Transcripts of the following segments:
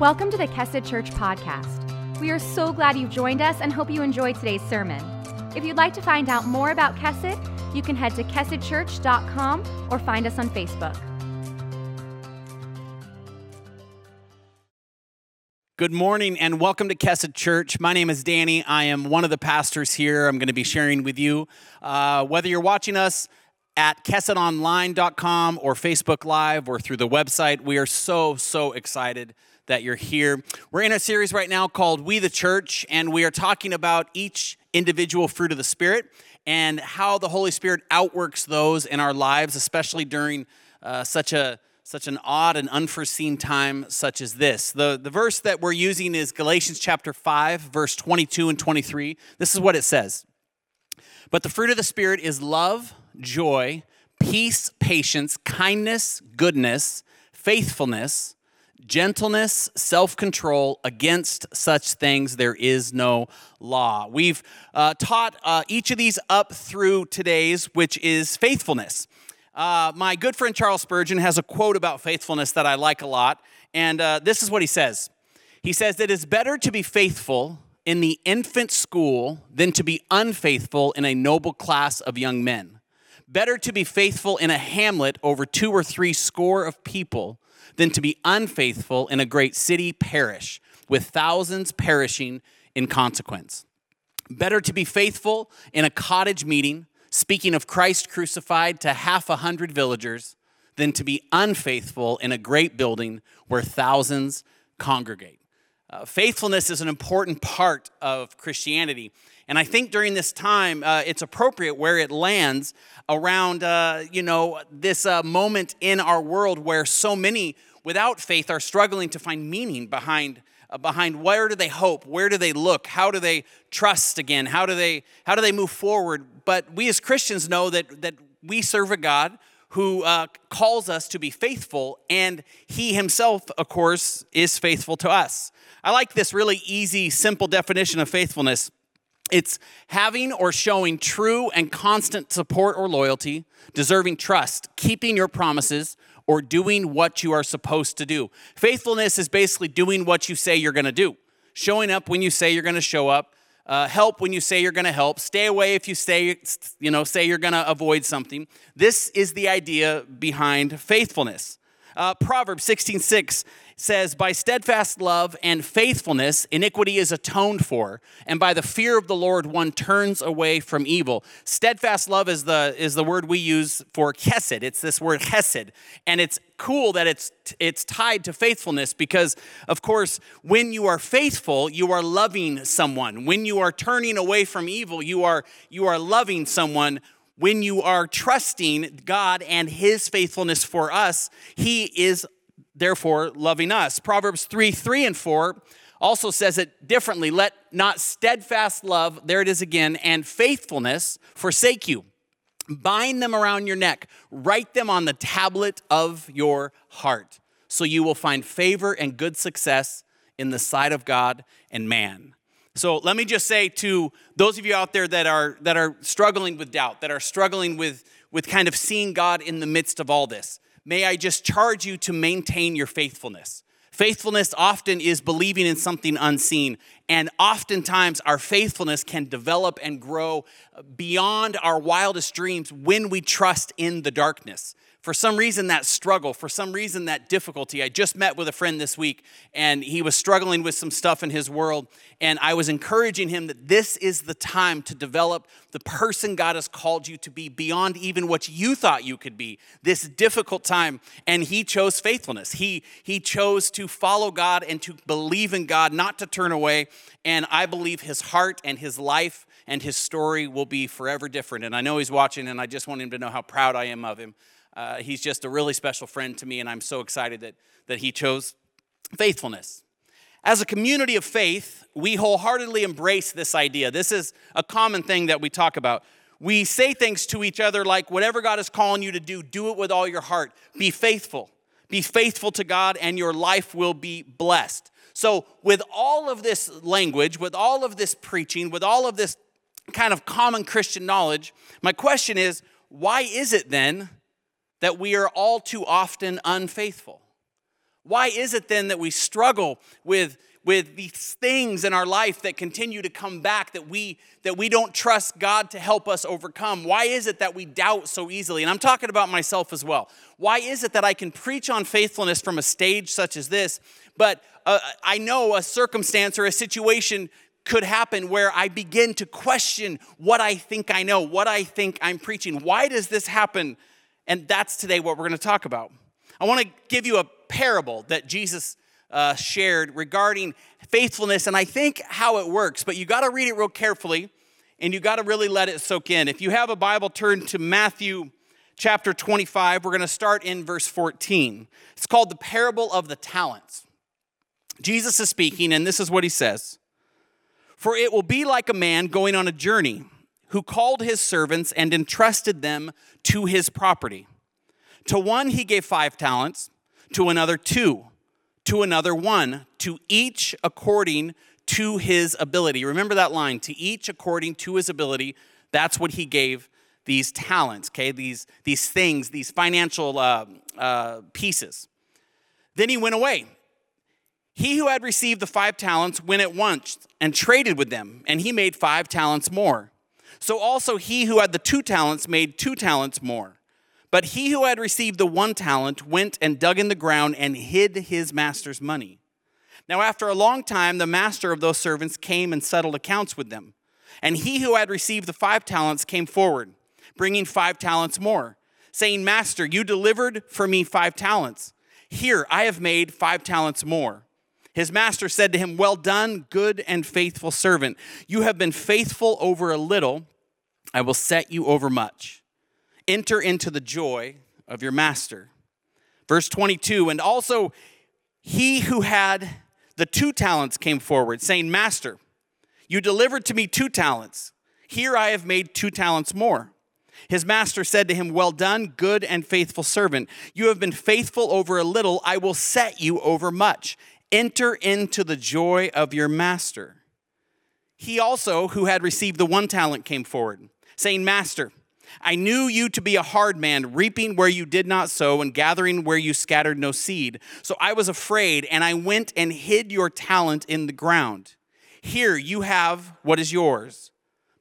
Welcome to the Kesed Church podcast. We are so glad you've joined us and hope you enjoyed today's sermon. If you'd like to find out more about Kesed, you can head to kesedchurch.com or find us on Facebook. Good morning and welcome to Kesed Church. My name is Danny. I am one of the pastors here. I'm going to be sharing with you. Uh, whether you're watching us at kesedonline.com or Facebook Live or through the website, we are so, so excited that you're here. We're in a series right now called We the Church, and we are talking about each individual fruit of the Spirit and how the Holy Spirit outworks those in our lives, especially during uh, such a such an odd and unforeseen time such as this. The, the verse that we're using is Galatians chapter 5, verse 22 and 23. This is what it says. But the fruit of the Spirit is love, joy, peace, patience, kindness, goodness, faithfulness, gentleness, self control. Against such things there is no law. We've uh, taught uh, each of these up through today's, which is faithfulness. Uh, my good friend Charles Spurgeon has a quote about faithfulness that I like a lot, and uh, this is what he says He says that it's better to be faithful in the infant school than to be unfaithful in a noble class of young men. Better to be faithful in a hamlet over two or three score of people than to be unfaithful in a great city parish with thousands perishing in consequence. Better to be faithful in a cottage meeting, speaking of Christ crucified to half a hundred villagers, than to be unfaithful in a great building where thousands congregate. Uh, faithfulness is an important part of Christianity. And I think during this time, uh, it's appropriate where it lands around, uh, you know, this uh, moment in our world where so many without faith are struggling to find meaning behind uh, behind where do they hope where do they look how do they trust again how do they how do they move forward. But we as christians know that that we serve a god who uh, calls us to be faithful and he himself of course is faithful to us. I like this really easy simple definition of faithfulness. It's having or showing true and constant support or loyalty deserving trust keeping your promises or doing what you are supposed to do. Faithfulness is basically doing what you say you're going to do, showing up when you say you're going to show up, uh, help when you say you're going to help, stay away if you say you know say you're going to avoid something. This is the idea behind faithfulness. Uh, Proverbs 16:6 6 says, By steadfast love and faithfulness, iniquity is atoned for, and by the fear of the Lord, one turns away from evil. Steadfast love is the, is the word we use for chesed. It's this word chesed. And it's cool that it's, it's tied to faithfulness because, of course, when you are faithful, you are loving someone. When you are turning away from evil, you are, you are loving someone when you are trusting God and His faithfulness for us, He is therefore loving us. Proverbs 3 3 and 4 also says it differently. Let not steadfast love, there it is again, and faithfulness forsake you. Bind them around your neck, write them on the tablet of your heart, so you will find favor and good success in the sight of God and man. So let me just say to those of you out there that are that are struggling with doubt, that are struggling with with kind of seeing God in the midst of all this may I just charge you to maintain your faithfulness. Faithfulness often is believing in something unseen, and oftentimes our faithfulness can develop and grow beyond our wildest dreams when we trust in the darkness for some reason that struggle for some reason that difficulty. I just met with a friend this week and he was struggling with some stuff in his world and i was encouraging him that this is the time to develop the person god has called you to be beyond even what you thought you could be this difficult time. And he chose faithfulness. He he chose to follow god and to believe in god not to turn away and i believe his heart and his life and his story will be forever different. And i know he's watching and i just want him to know how proud i am of him uh, he's just a really special friend to me, and I'm so excited that, that he chose faithfulness. As a community of faith, we wholeheartedly embrace this idea. This is a common thing that we talk about. We say things to each other like, whatever God is calling you to do, do it with all your heart. Be faithful. Be faithful to God, and your life will be blessed. So, with all of this language, with all of this preaching, with all of this kind of common Christian knowledge, my question is why is it then that we are all too often unfaithful? Why is it then that we struggle with, with these things in our life that continue to come back that we, that we don't trust God to help us overcome? Why is it that we doubt so easily? And I'm talking about myself as well. Why is it that I can preach on faithfulness from a stage such as this, but uh, I know a circumstance or a situation could happen where I begin to question what I think I know, what I think I'm preaching. Why does this happen? And that's today what we're going to talk about. I want to give you a parable that Jesus uh, shared regarding faithfulness, and I think how it works, but you got to read it real carefully and you got to really let it soak in. If you have a Bible, turn to Matthew chapter 25. We're going to start in verse 14. It's called the parable of the talents. Jesus is speaking, and this is what he says For it will be like a man going on a journey who called his servants and entrusted them to his property. To one he gave five talents, to another two, to another one, to each according to his ability. Remember that line, to each according to his ability. That's what he gave these talents, okay? These, these things, these financial uh, uh, pieces. Then he went away he who had received the five talents went at once and traded with them, and he made five talents more. So also he who had the two talents made two talents more. But he who had received the one talent went and dug in the ground and hid his master's money. Now, after a long time, the master of those servants came and settled accounts with them. And he who had received the five talents came forward, bringing five talents more, saying, Master, you delivered for me five talents. Here, I have made five talents more. His master said to him, Well done, good and faithful servant. You have been faithful over a little, I will set you over much. Enter into the joy of your master. Verse 22 And also he who had the two talents came forward, saying, Master, you delivered to me two talents. Here I have made two talents more. His master said to him, Well done, good and faithful servant. You have been faithful over a little, I will set you over much. Enter into the joy of your master. He also, who had received the one talent, came forward, saying, Master, I knew you to be a hard man, reaping where you did not sow and gathering where you scattered no seed. So I was afraid, and I went and hid your talent in the ground. Here you have what is yours.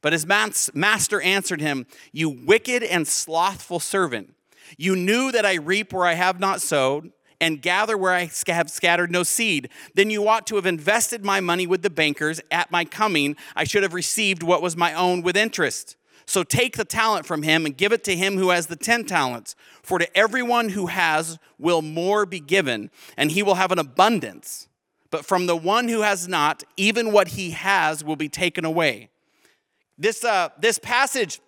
But his master answered him, You wicked and slothful servant. You knew that I reap where I have not sowed and gather where I have scattered no seed. Then you ought to have invested my money with the bankers. At my coming, I should have received what was my own with interest. So take the talent from him and give it to him who has the ten talents. For to everyone who has will more be given, and he will have an abundance. But from the one who has not, even what he has will be taken away. This, uh, this passage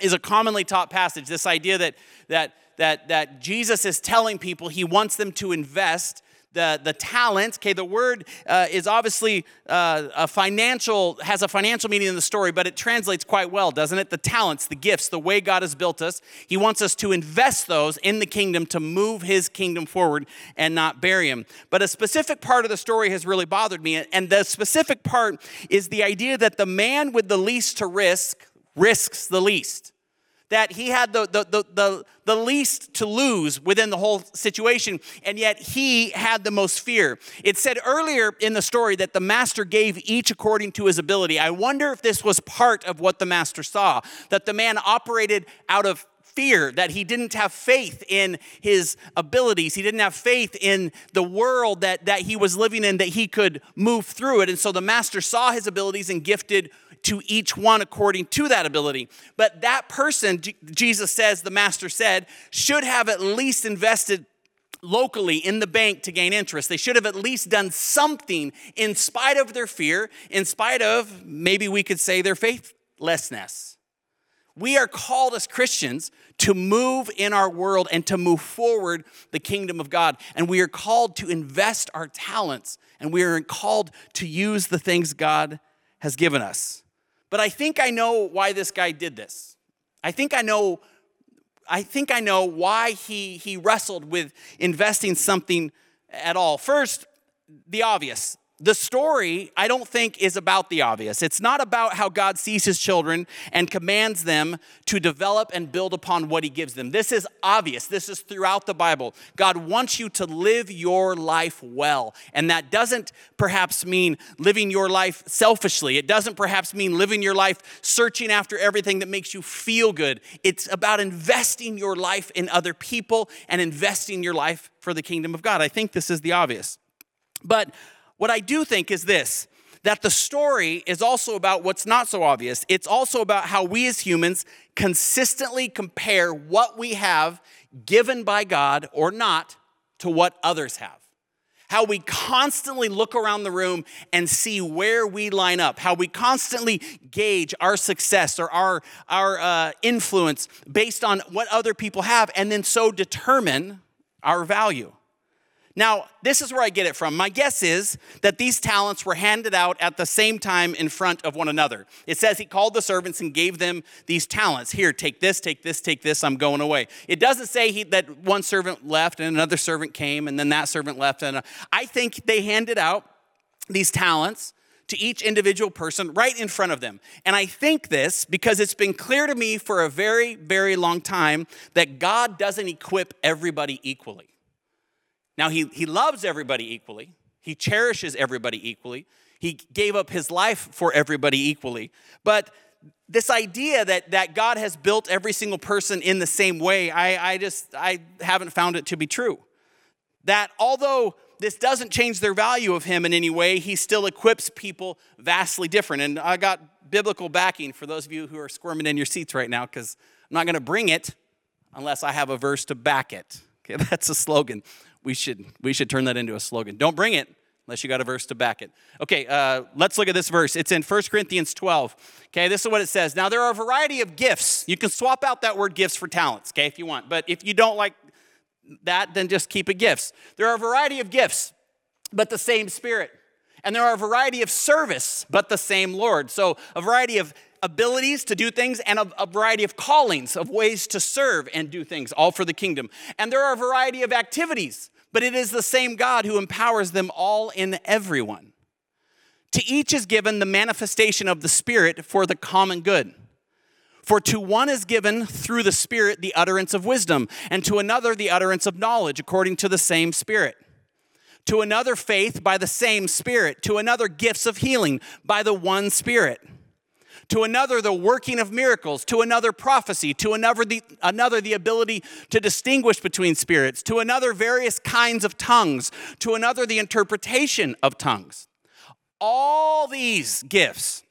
is a commonly taught passage. This idea that, that that, that Jesus is telling people he wants them to invest the, the talent. Okay, the word uh, is obviously uh, a financial, has a financial meaning in the story, but it translates quite well, doesn't it? The talents, the gifts, the way God has built us. He wants us to invest those in the kingdom to move his kingdom forward and not bury him. But a specific part of the story has really bothered me, and the specific part is the idea that the man with the least to risk risks the least that he had the, the, the, the, the least to lose within the whole situation, and yet he had the most fear. It said earlier in the story that the master gave each according to his ability. I wonder if this was part of what the master saw, that the man operated out of fear, that he didn't have faith in his abilities. He didn't have faith in the world that, that he was living in, that he could move through it. And so the master saw his abilities and gifted to each one according to that ability. But that person, Jesus says, the master said, should have at least invested locally in the bank to gain interest. They should have at least done something in spite of their fear, in spite of maybe we could say their faithlessness. We are called as Christians to move in our world and to move forward the kingdom of God. And we are called to invest our talents and we are called to use the things God has given us. But I think I know why this guy did this. I think I know I think I know why he he wrestled with investing something at all. First, the obvious. The story, I don't think, is about the obvious. It's not about how God sees his children and commands them to develop and build upon what he gives them. This is obvious. This is throughout the Bible. God wants you to live your life well. And that doesn't perhaps mean living your life selfishly. It doesn't perhaps mean living your life searching after everything that makes you feel good. It's about investing your life in other people and investing your life for the kingdom of God. I think this is the obvious. But what I do think is this that the story is also about what's not so obvious. It's also about how we as humans consistently compare what we have given by God or not to what others have. How we constantly look around the room and see where we line up. How we constantly gauge our success or our, our uh, influence based on what other people have, and then so determine our value. Now, this is where I get it from. My guess is that these talents were handed out at the same time in front of one another. It says he called the servants and gave them these talents. Here, take this, take this, take this, I'm going away. It doesn't say he, that one servant left and another servant came and then that servant left. And uh, I think they handed out these talents to each individual person right in front of them. And I think this because it's been clear to me for a very, very long time that God doesn't equip everybody equally. Now, he, he loves everybody equally, he cherishes everybody equally, he gave up his life for everybody equally. But this idea that, that God has built every single person in the same way, I, I just I haven't found it to be true. That although this doesn't change their value of him in any way, he still equips people vastly different. And I got biblical backing for those of you who are squirming in your seats right now, because I'm not going to bring it unless I have a verse to back it. Okay, that's a slogan we should we should turn that into a slogan. Don't bring it unless you got a verse to back it. Okay, uh, let's look at this verse. It's in 1 Corinthians 12. Okay, this is what it says. Now there are a variety of gifts. You can swap out that word gifts for talents, okay, if you want. But if you don't like that, then just keep it gifts. There are a variety of gifts, but the same Spirit. And there are a variety of service, but the same Lord. So a variety of abilities to do things and a, a, variety of callings, of ways to serve and do things, all for the kingdom. And there are a variety of activities, but it is the same God who empowers them all in everyone. To each is given the manifestation of the Spirit for the common good. For to one is given through the Spirit the utterance of wisdom, and to another the utterance of knowledge according to the same Spirit. To another, faith by the same Spirit. To another, gifts of healing by the one Spirit to another the working of miracles, to another prophecy, to another the, another the ability to distinguish between spirits, to another various kinds of tongues, to another the interpretation of tongues. All these gifts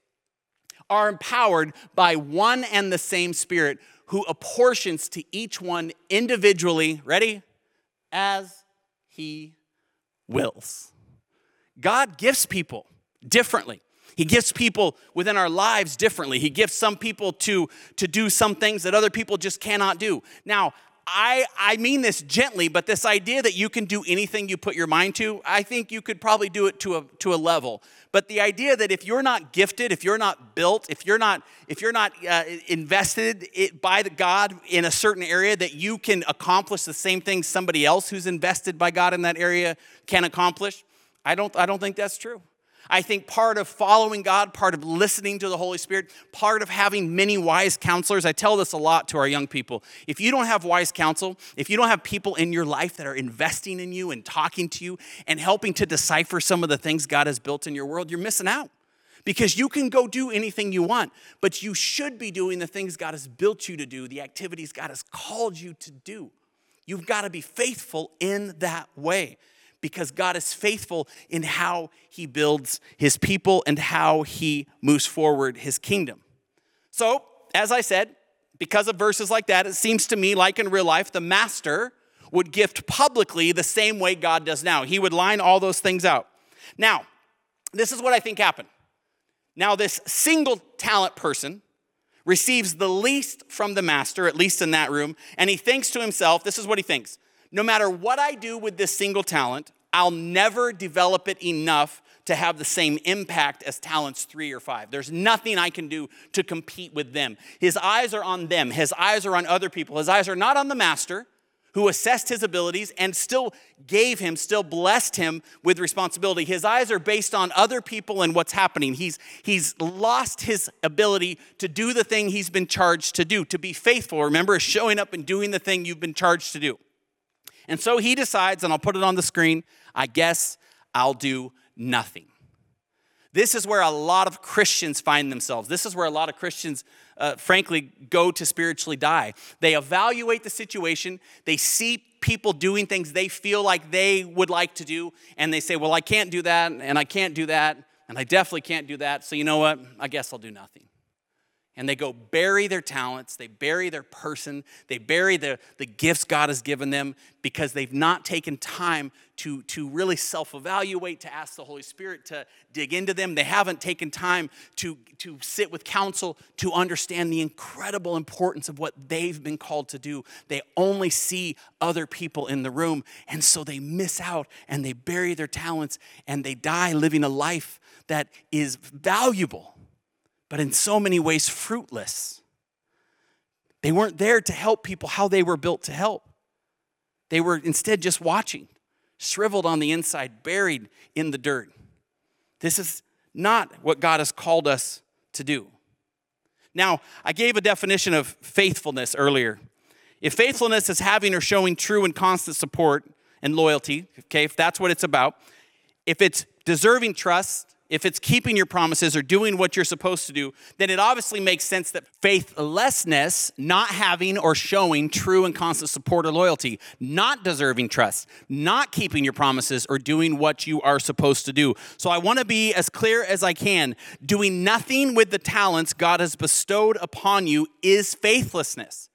are empowered by one and the same Spirit who apportions to each one individually, ready? As he wills. God gifts people differently. He gifts people within our lives differently. He gifts some people to, to do some things that other people just cannot do. Now, I, I mean this gently, but this idea that you can do anything you put your mind to, I think you could probably do it to a, to a level. But the idea that if you're not gifted, if you're not built, if you're not, if you're not uh, invested by the God in a certain area, that you can accomplish the same thing somebody else who's invested by God in that area can accomplish, I don't, I don't think that's true. I think part of following God, part of listening to the Holy Spirit, part of having many wise counselors, I tell this a lot to our young people. If you don't have wise counsel, if you don't have people in your life that are investing in you and talking to you and helping to decipher some of the things God has built in your world, you're missing out. Because you can go do anything you want, but you should be doing the things God has built you to do, the activities God has called you to do. You've got to be faithful in that way because God is faithful in how he builds his people and how he moves forward his kingdom. So, as I said, because of verses like that, it seems to me like in real life, the master would gift publicly the same way God does now. He would line all those things out. Now, this is what I think happened. Now, this single talent person receives the least from the master, at least in that room, and he thinks to himself, this is what he thinks no matter what I do with this single talent, I'll never develop it enough to have the same impact as talents three or five. There's nothing I can do to compete with them. His eyes are on them, his eyes are on other people. His eyes are not on the master, who assessed his abilities and still gave him, still blessed him with responsibility. His eyes are based on other people and what's happening. He's, he's lost his ability to do the thing he's been charged to do, to be faithful. Remember, showing up and doing the thing you've been charged to do. And so he decides, and I'll put it on the screen I guess I'll do nothing. This is where a lot of Christians find themselves. This is where a lot of Christians, uh, frankly, go to spiritually die. They evaluate the situation, they see people doing things they feel like they would like to do, and they say, Well, I can't do that, and I can't do that, and I definitely can't do that, so you know what? I guess I'll do nothing and they go bury their talents, they bury their person, they bury the, the gifts God has given them because they've not taken time to, to really self evaluate, to ask the Holy Spirit to dig into them. They haven't taken time to, to sit with counsel, to understand the incredible importance of what they've been called to do. They only see other people in the room, and so they miss out and they bury their talents and they die living a life that is valuable but in so many ways fruitless. They weren't there to help people how they were built to help. They were instead just watching, shriveled on the inside, buried in the dirt. This is not what God has called us to do. Now, I gave a definition of faithfulness earlier. If faithfulness is having or showing true and constant support and loyalty, okay, if that's what it's about, if it's deserving trust, if it's keeping your promises or doing what you're supposed to do, then it obviously makes sense that faithlessness, not having or showing true and constant support or loyalty, not deserving trust, not keeping your promises or doing what you are supposed to do. So I want to be as clear as I can. Doing nothing with the talents God has bestowed upon you is faithlessness.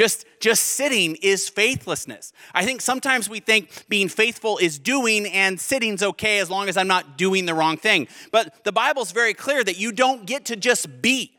Just, just sitting is faithlessness. I think sometimes we think being faithful is doing and sitting's okay as long as I'm not doing the wrong thing. But the Bible's very clear that you don't get to just be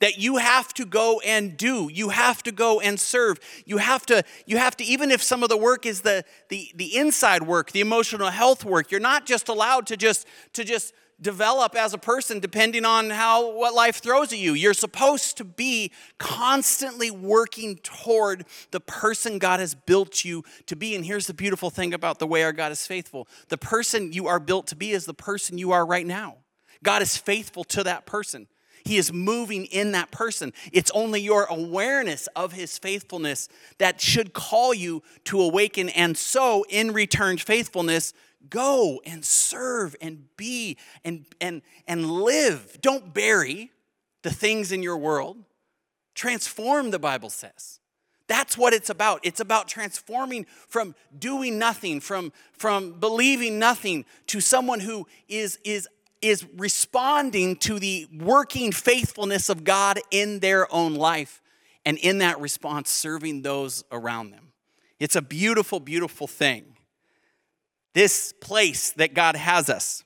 that you have to go and do you have to go and serve you have to you have to even if some of the work is the the, the inside work the emotional health work you're not just allowed to just to just develop as a person depending on how what life throws at you. You're supposed to be constantly working toward the person God has built you to be. And here's the beautiful thing about the way our God is faithful. The person you are built to be is the person you are right now. God is faithful to that person. He is moving in that person. It's only your awareness of his faithfulness that should call you to awaken and so in return faithfulness Go and serve and be and, and, and live. Don't bury the things in your world. Transform, the Bible says. That's what it's about. It's about transforming from doing nothing, from, from believing nothing, to someone who is, is, is responding to the working faithfulness of God in their own life, and in that response, serving those around them. It's a beautiful, beautiful thing. This place that God has us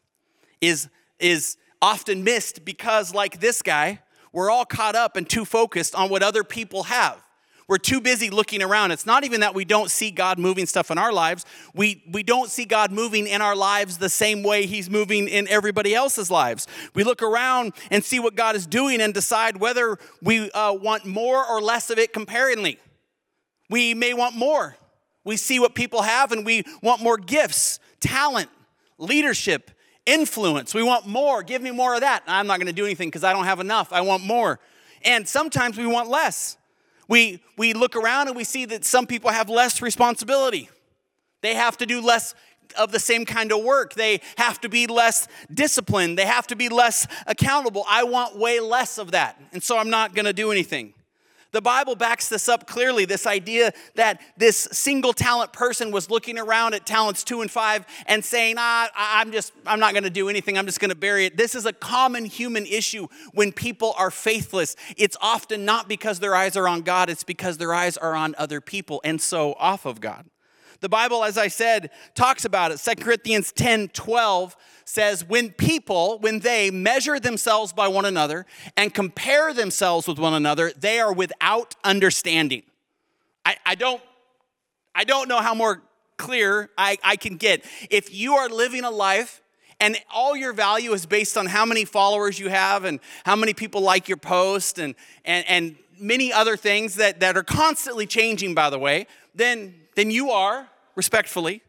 is, is often missed because, like this guy, we're all caught up and too focused on what other people have. We're too busy looking around. It's not even that we don't see God moving stuff in our lives. We, we don't see God moving in our lives the same way He's moving in everybody else's lives. We look around and see what God is doing and decide whether we uh, want more or less of it comparingly. We may want more we see what people have and we want more gifts, talent, leadership, influence. We want more. Give me more of that. I'm not going to do anything because I don't have enough. I want more. And sometimes we want less. We, we look around and we see that some people have less responsibility. They have to do less of the same kind of work. They have to be less disciplined. They have to be less accountable. I want way less of that. And so I'm not going to do anything. The Bible backs this up clearly this idea that this single talent person was looking around at talents two and five and saying, ah, I'm just, I'm not going to do anything. I'm just going to bury it. This is a common human issue when people are faithless. It's often not because their eyes are on God, it's because their eyes are on other people and so off of God. The Bible, as I said, talks about it. 2 Corinthians 10 12 says, When people, when they measure themselves by one another and compare themselves with one another, they are without understanding. I, I don't, I don't know how more clear I, I can get. If you are living a life and all your value is based on how many followers you have and how many people like your post and, and, and many other things that, that are constantly changing, by the way, then then you are, respectfully,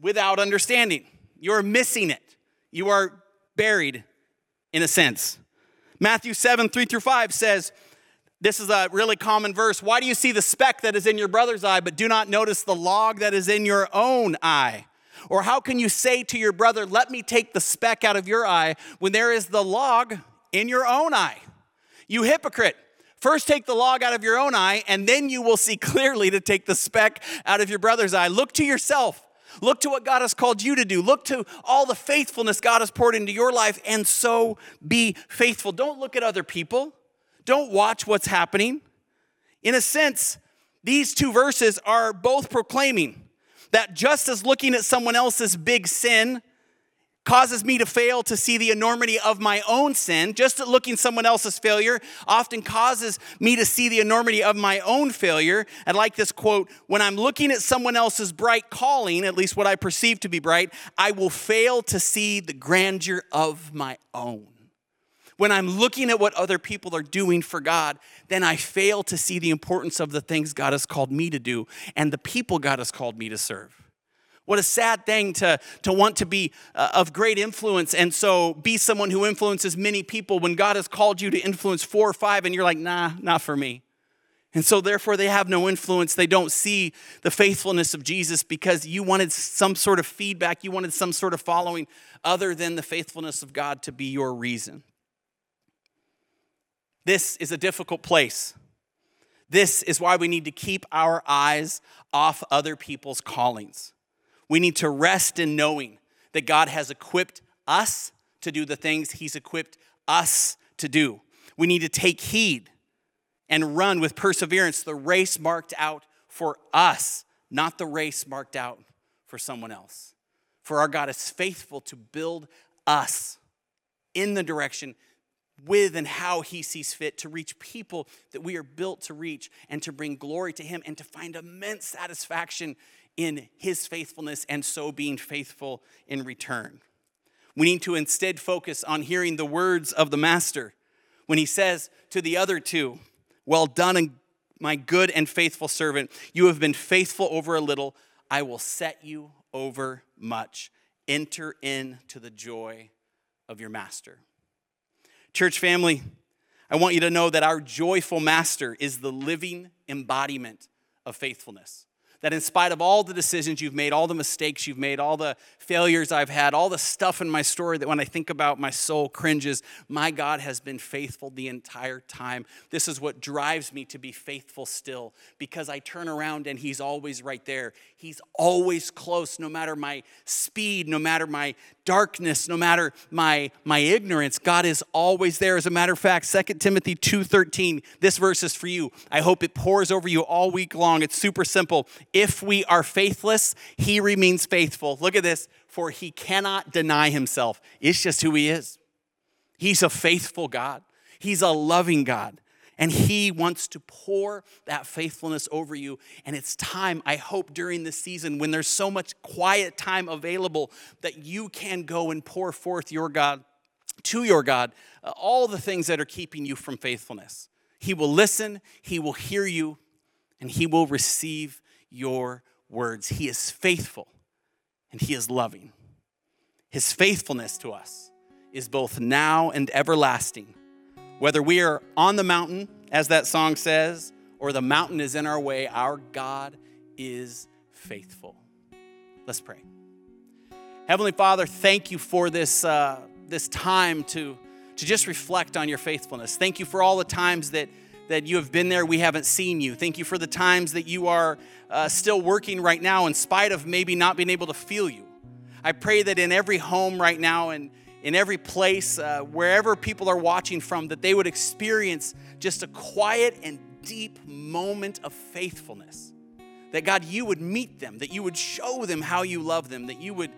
without understanding. You're missing it. You are buried in a sense. Matthew 7, 3 through 5 says, this is a really common verse. Why do you see the speck that is in your brother's eye, but do not notice the log that is in your own eye? Or how can you say to your brother, Let me take the speck out of your eye, when there is the log in your own eye? You hypocrite. First, take the log out of your own eye, and then you will see clearly to take the speck out of your brother's eye. Look to yourself. Look to what God has called you to do. Look to all the faithfulness God has poured into your life, and so be faithful. Don't look at other people. Don't watch what's happening. In a sense, these two verses are both proclaiming that just as looking at someone else's big sin causes me to fail to see the enormity of my own sin, just looking someone else's failure often causes me to see the enormity of my own failure. I like this quote when I'm looking at someone else's bright calling, at least what I perceive to be bright, I will fail to see the grandeur of my own. When I'm looking at what other people are doing for God, then I fail to see the importance of the things God has called me to do and the people God has called me to serve. What a sad thing to, to want to be uh, of great influence and so be someone who influences many people when God has called you to influence four or five and you're like, nah, not for me. And so, therefore, they have no influence. They don't see the faithfulness of Jesus because you wanted some sort of feedback, you wanted some sort of following other than the faithfulness of God to be your reason. This is a difficult place. This is why we need to keep our eyes off other people's callings. We need to rest in knowing that God has equipped us to do the things He's equipped us to do. We need to take heed and run with perseverance the race marked out for us, not the race marked out for someone else. For our God is faithful to build us in the direction with and how he sees fit to reach people that we are built to reach and to bring glory to him and to find immense satisfaction in his faithfulness and so being faithful in return. We need to instead focus on hearing the words of the master when he says to the other two, Well done, my good and faithful servant. You have been faithful over a little. I will set you over much. Enter into the joy of your master. Church family, I want you to know that our joyful master is the living embodiment of faithfulness. That in spite of all the decisions you've made, all the mistakes you've made, all the failures I've had, all the stuff in my story that when I think about my soul cringes, my God has been faithful the entire time. This is what drives me to be faithful still because I turn around and He's always right there. He's always close, no matter my speed, no matter my darkness, no matter my, my ignorance. God is always there. As a matter of fact, 2 Timothy 2.13, this verse is for you. I hope it pours over you all week long. It's super simple. If we are faithless, he remains faithful. Look at this. For he cannot deny himself. It's just who he is. He's a faithful God. He's a loving God. And He wants to pour that faithfulness over you. And it's time, I hope, during this season when there's so much quiet time available that you can go and pour forth your God to your God uh, all the things that are keeping you from faithfulness. He will listen, He will hear you, and He will receive your words. He is faithful and He is loving. His faithfulness to us is both now and everlasting. Whether we are on the mountain, as that song says, or the mountain is in our way, our God is faithful. Let's pray. Heavenly Father, thank you for this, uh, this time to, to just reflect on your faithfulness. Thank you for all the times that, that you have been there, we haven't seen you. Thank you for the times that you are uh, still working right now in spite of maybe not being able to feel you. I pray that in every home right now and in every place, uh, wherever people are watching from, that they would experience just a quiet and deep moment of faithfulness. That God, you would meet them, that you would show them how you love them, that you would,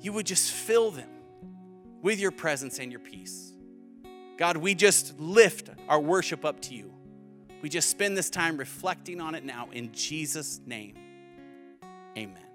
you would just fill them with your presence and your peace. God, we just lift our worship up to you. We just spend this time reflecting on it now in Jesus' name. Amen.